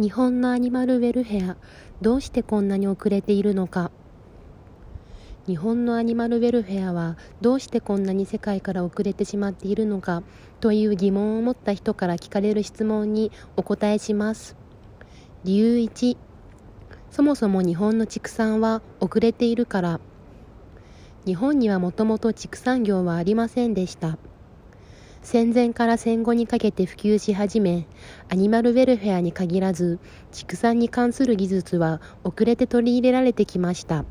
日本のアニマルウェルフェアどうしてこんなに遅れているのか。日本のアニマルウェルフェアはどうしてこんなに世界から遅れてしまっているのかという疑問を持った人から聞かれる質問にお答えします。理由1そもそも日本の畜産は遅れているから。日本にはもともと畜産業はありませんでした。戦前から戦後にかけて普及し始め、アニマルウェルフェアに限らず、畜産に関する技術は遅れて取り入れられてきました。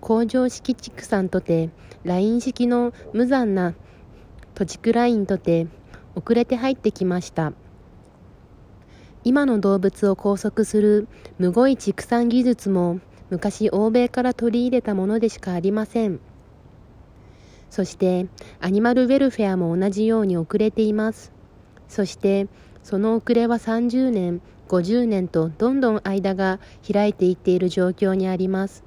工場式畜産とて、ライン式の無残な土地区ラインとて、遅れて入ってきました。今の動物を拘束するむごい畜産技術も昔欧米から取り入れたものでしかありません。そしてアニマルウェルフェアも同じように遅れています。そしてその遅れは30年、50年とどんどん間が開いていっている状況にあります。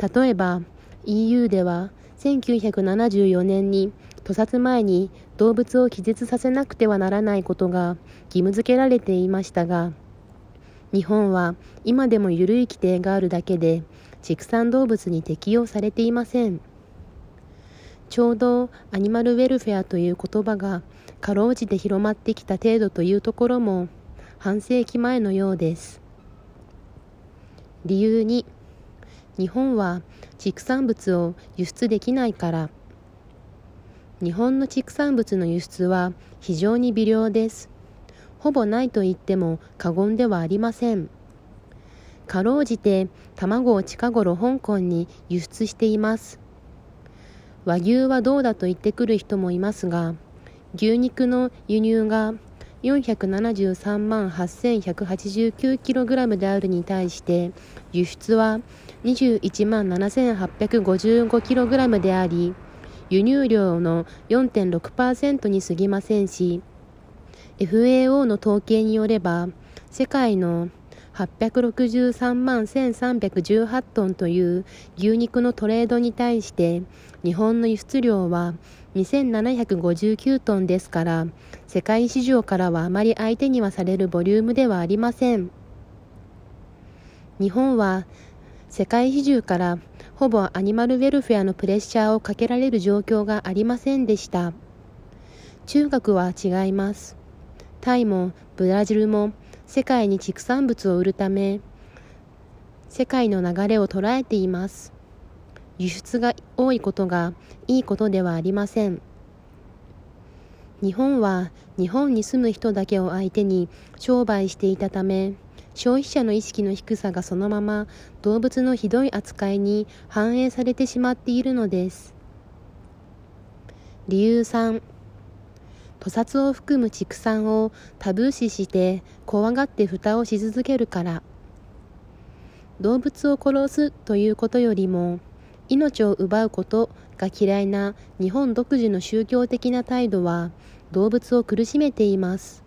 例えば EU では1974年に屠殺前に動物を気絶させなくてはならないことが義務付けられていましたが日本は今でも緩い規定があるだけで畜産動物に適用されていません。ちょうどアニマルウェルフェアという言葉がかろうじて広まってきた程度というところも半世紀前のようです。理由に日本は畜産物を輸出できないから日本の畜産物の輸出は非常に微量です。ほぼないと言っても過言ではありません。かろうじて卵を近頃香港に輸出しています。和牛はどうだと言ってくる人もいますが、牛肉の輸入が473万 8189kg であるに対して、輸出は21万 7855kg であり、輸入量の4.6%に過ぎませんし、FAO の統計によれば、世界の863万1318トンという牛肉のトレードに対して日本の輸出量は2759トンですから世界市場からはあまり相手にはされるボリュームではありません。日本は世界比重からほぼアニマルウェルフェアのプレッシャーをかけられる状況がありませんでした。中国は違います。タイもブラジルも世界に畜産物を売るため世界の流れを捉えています。輸出が多いことがいいことではありません。日本は日本に住む人だけを相手に商売していたため消費者の意識の低さがそのまま動物のひどい扱いに反映されてしまっているのです。理由3屠殺を含む畜産をタブー視して怖がって蓋をし続けるから。動物を殺すということよりも命を奪うことが嫌いな日本独自の宗教的な態度は動物を苦しめています。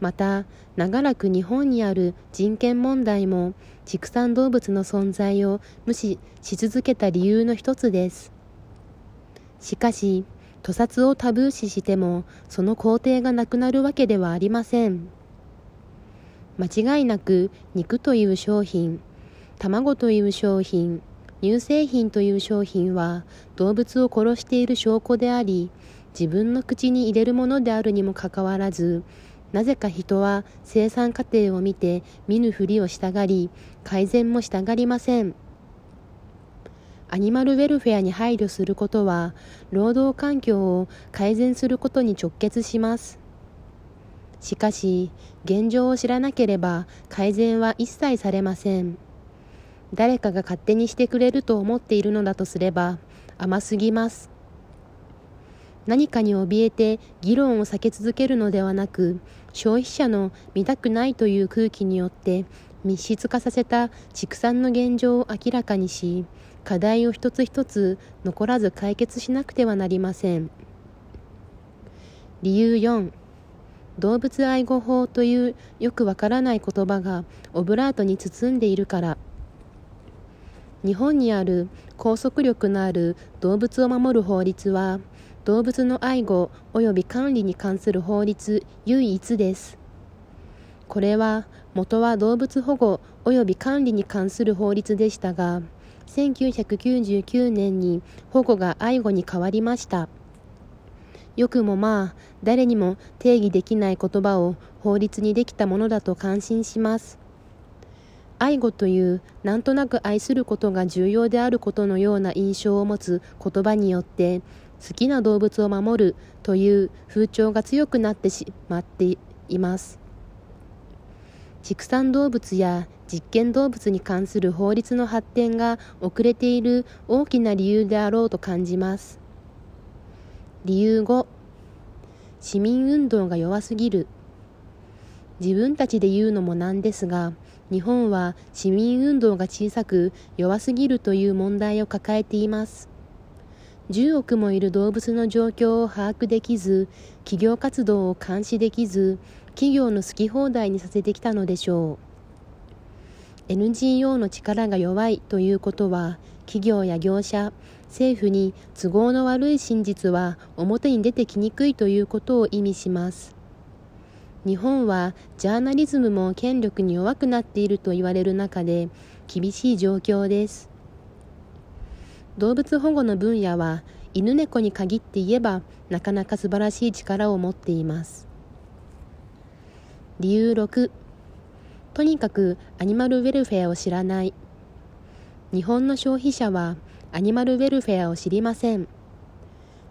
また長らく日本にある人権問題も畜産動物の存在を無視し続けた理由の一つです。しかし屠殺をタブー視してもその工程がなくなるわけではありません間違いなく肉という商品卵という商品乳製品という商品は動物を殺している証拠であり自分の口に入れるものであるにもかかわらずなぜか人は生産過程を見て見ぬふりをしたがり改善もしたがりません。アニマルウェルフェアに配慮することは労働環境を改善することに直結します。しかし現状を知らなければ改善は一切されません。誰かが勝手にしてくれると思っているのだとすれば甘すぎます。何かに怯えて議論を避け続けるのではなく消費者の見たくないという空気によって密室化させた畜産の現状を明らかにし課題を一つ一つ残らず解決しなくてはなりません。理由4動物愛護法というよくわからない言葉がオブラートに包んでいるから。日本にある拘束力のある動物を守る法律は動物の愛護及び管理に関する法律唯一です。これは元は動物保護及び管理に関する法律でしたが、1999年に保護が愛護に変わりました。よくもまあ、誰にも定義できない言葉を法律にできたものだと感心します。愛護というなんとなく愛することが重要であることのような印象を持つ言葉によって好きな動物を守るという風潮が強くなってしまっています。畜産動物や実験動物に関する法律の発展が遅れている大きな理由であろうと感じます。理由5市民運動が弱すぎる。自分たちで言うのもなんですが日本は市民運動が小さく弱すぎるという問題を抱えています。10億もいる動物の状況を把握できず企業活動を監視できず企業の好き放題にさせてきたのでしょう。NGO の力が弱いということは企業や業者政府に都合の悪い真実は表に出てきにくいということを意味します。日本はジャーナリズムも権力に弱くなっていると言われる中で厳しい状況です。動物保護の分野は犬猫に限って言えばなかなか素晴らしい力を持っています。理由6とにかくアニマルウェルフェアを知らない。日本の消費者はアニマルウェルフェアを知りません。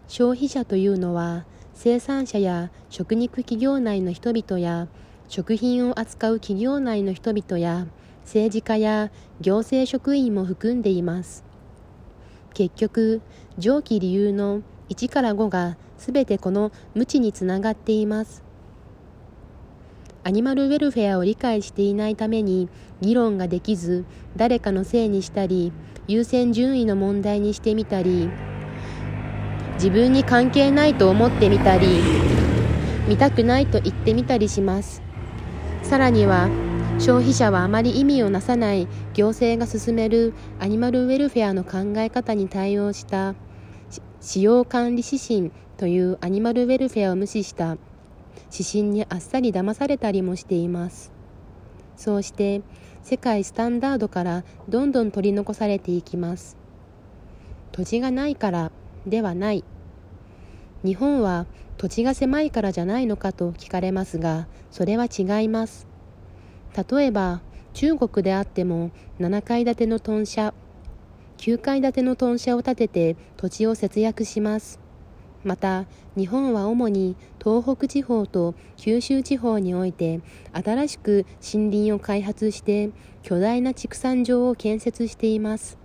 消費者というのは生産者や食肉企業内の人々や食品を扱う企業内の人々や政治家や行政職員も含んでいます。結局上記理由の1から5が全てこの無知につながっています。アニマルウェルフェアを理解していないために議論ができず誰かのせいにしたり優先順位の問題にしてみたり自分に関係ないと思ってみたり見たくないと言ってみたりします。さらには消費者はあまり意味をなさない行政が進めるアニマルウェルフェアの考え方に対応した使用管理指針というアニマルウェルフェアを無視した指針にあっさり騙されたりもしています。そうして世界スタンダードからどんどん取り残されていきます。土地がないからではない。日本は土地が狭いからじゃないのかと聞かれますがそれは違います。例えば中国であっても7階建ての豚舎9階建ての豚舎を建てて土地を節約します。また日本は主に東北地方と九州地方において新しく森林を開発して巨大な畜産場を建設しています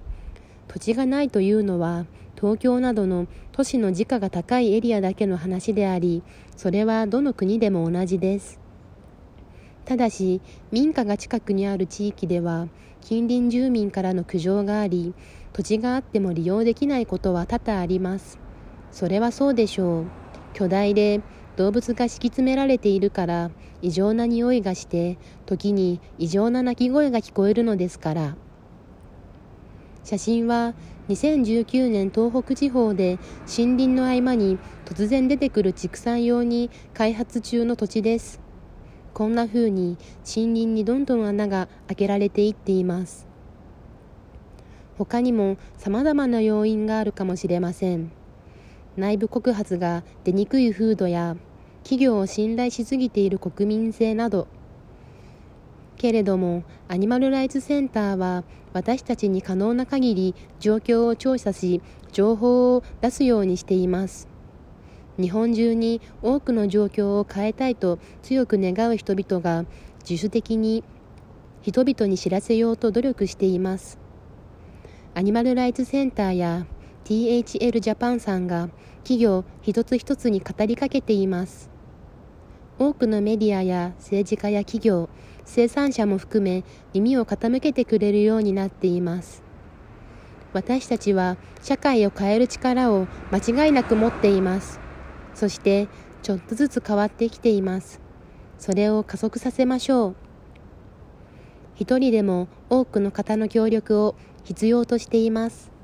土地がないというのは東京などの都市の時価が高いエリアだけの話であり、それはどの国でも同じです。ただし、民家が近くにある地域では、近隣住民からの苦情があり、土地があっても利用できないことは多々あります。それはそうでしょう。巨大で動物が敷き詰められているから異常な匂いがして時に異常な鳴き声が聞こえるのですから写真は2019年東北地方で森林の合間に突然出てくる畜産用に開発中の土地です。こんな風に森林にどんどん穴が開けられていっています。他にも様々な要因があるかもしれません。内部告発が出にくい風土や企業を信頼しすぎている国民性など。けれどもアニマルライツセンターは私たちに可能な限り状況を調査し情報を出すようにしています。日本中に多くの状況を変えたいと強く願う人々が自主的に人々に知らせようと努力しています。アニマルライツセンターや THL ジャパンさんが企業一つ一つに語りかけています。多くのメディアや政治家や企業生産者も含め耳を傾けてくれるようになっています。私たちは社会を変える力を間違いなく持っています。そしてちょっとずつ変わってきています。それを加速させましょう。一人でも多くの方の協力を必要としています。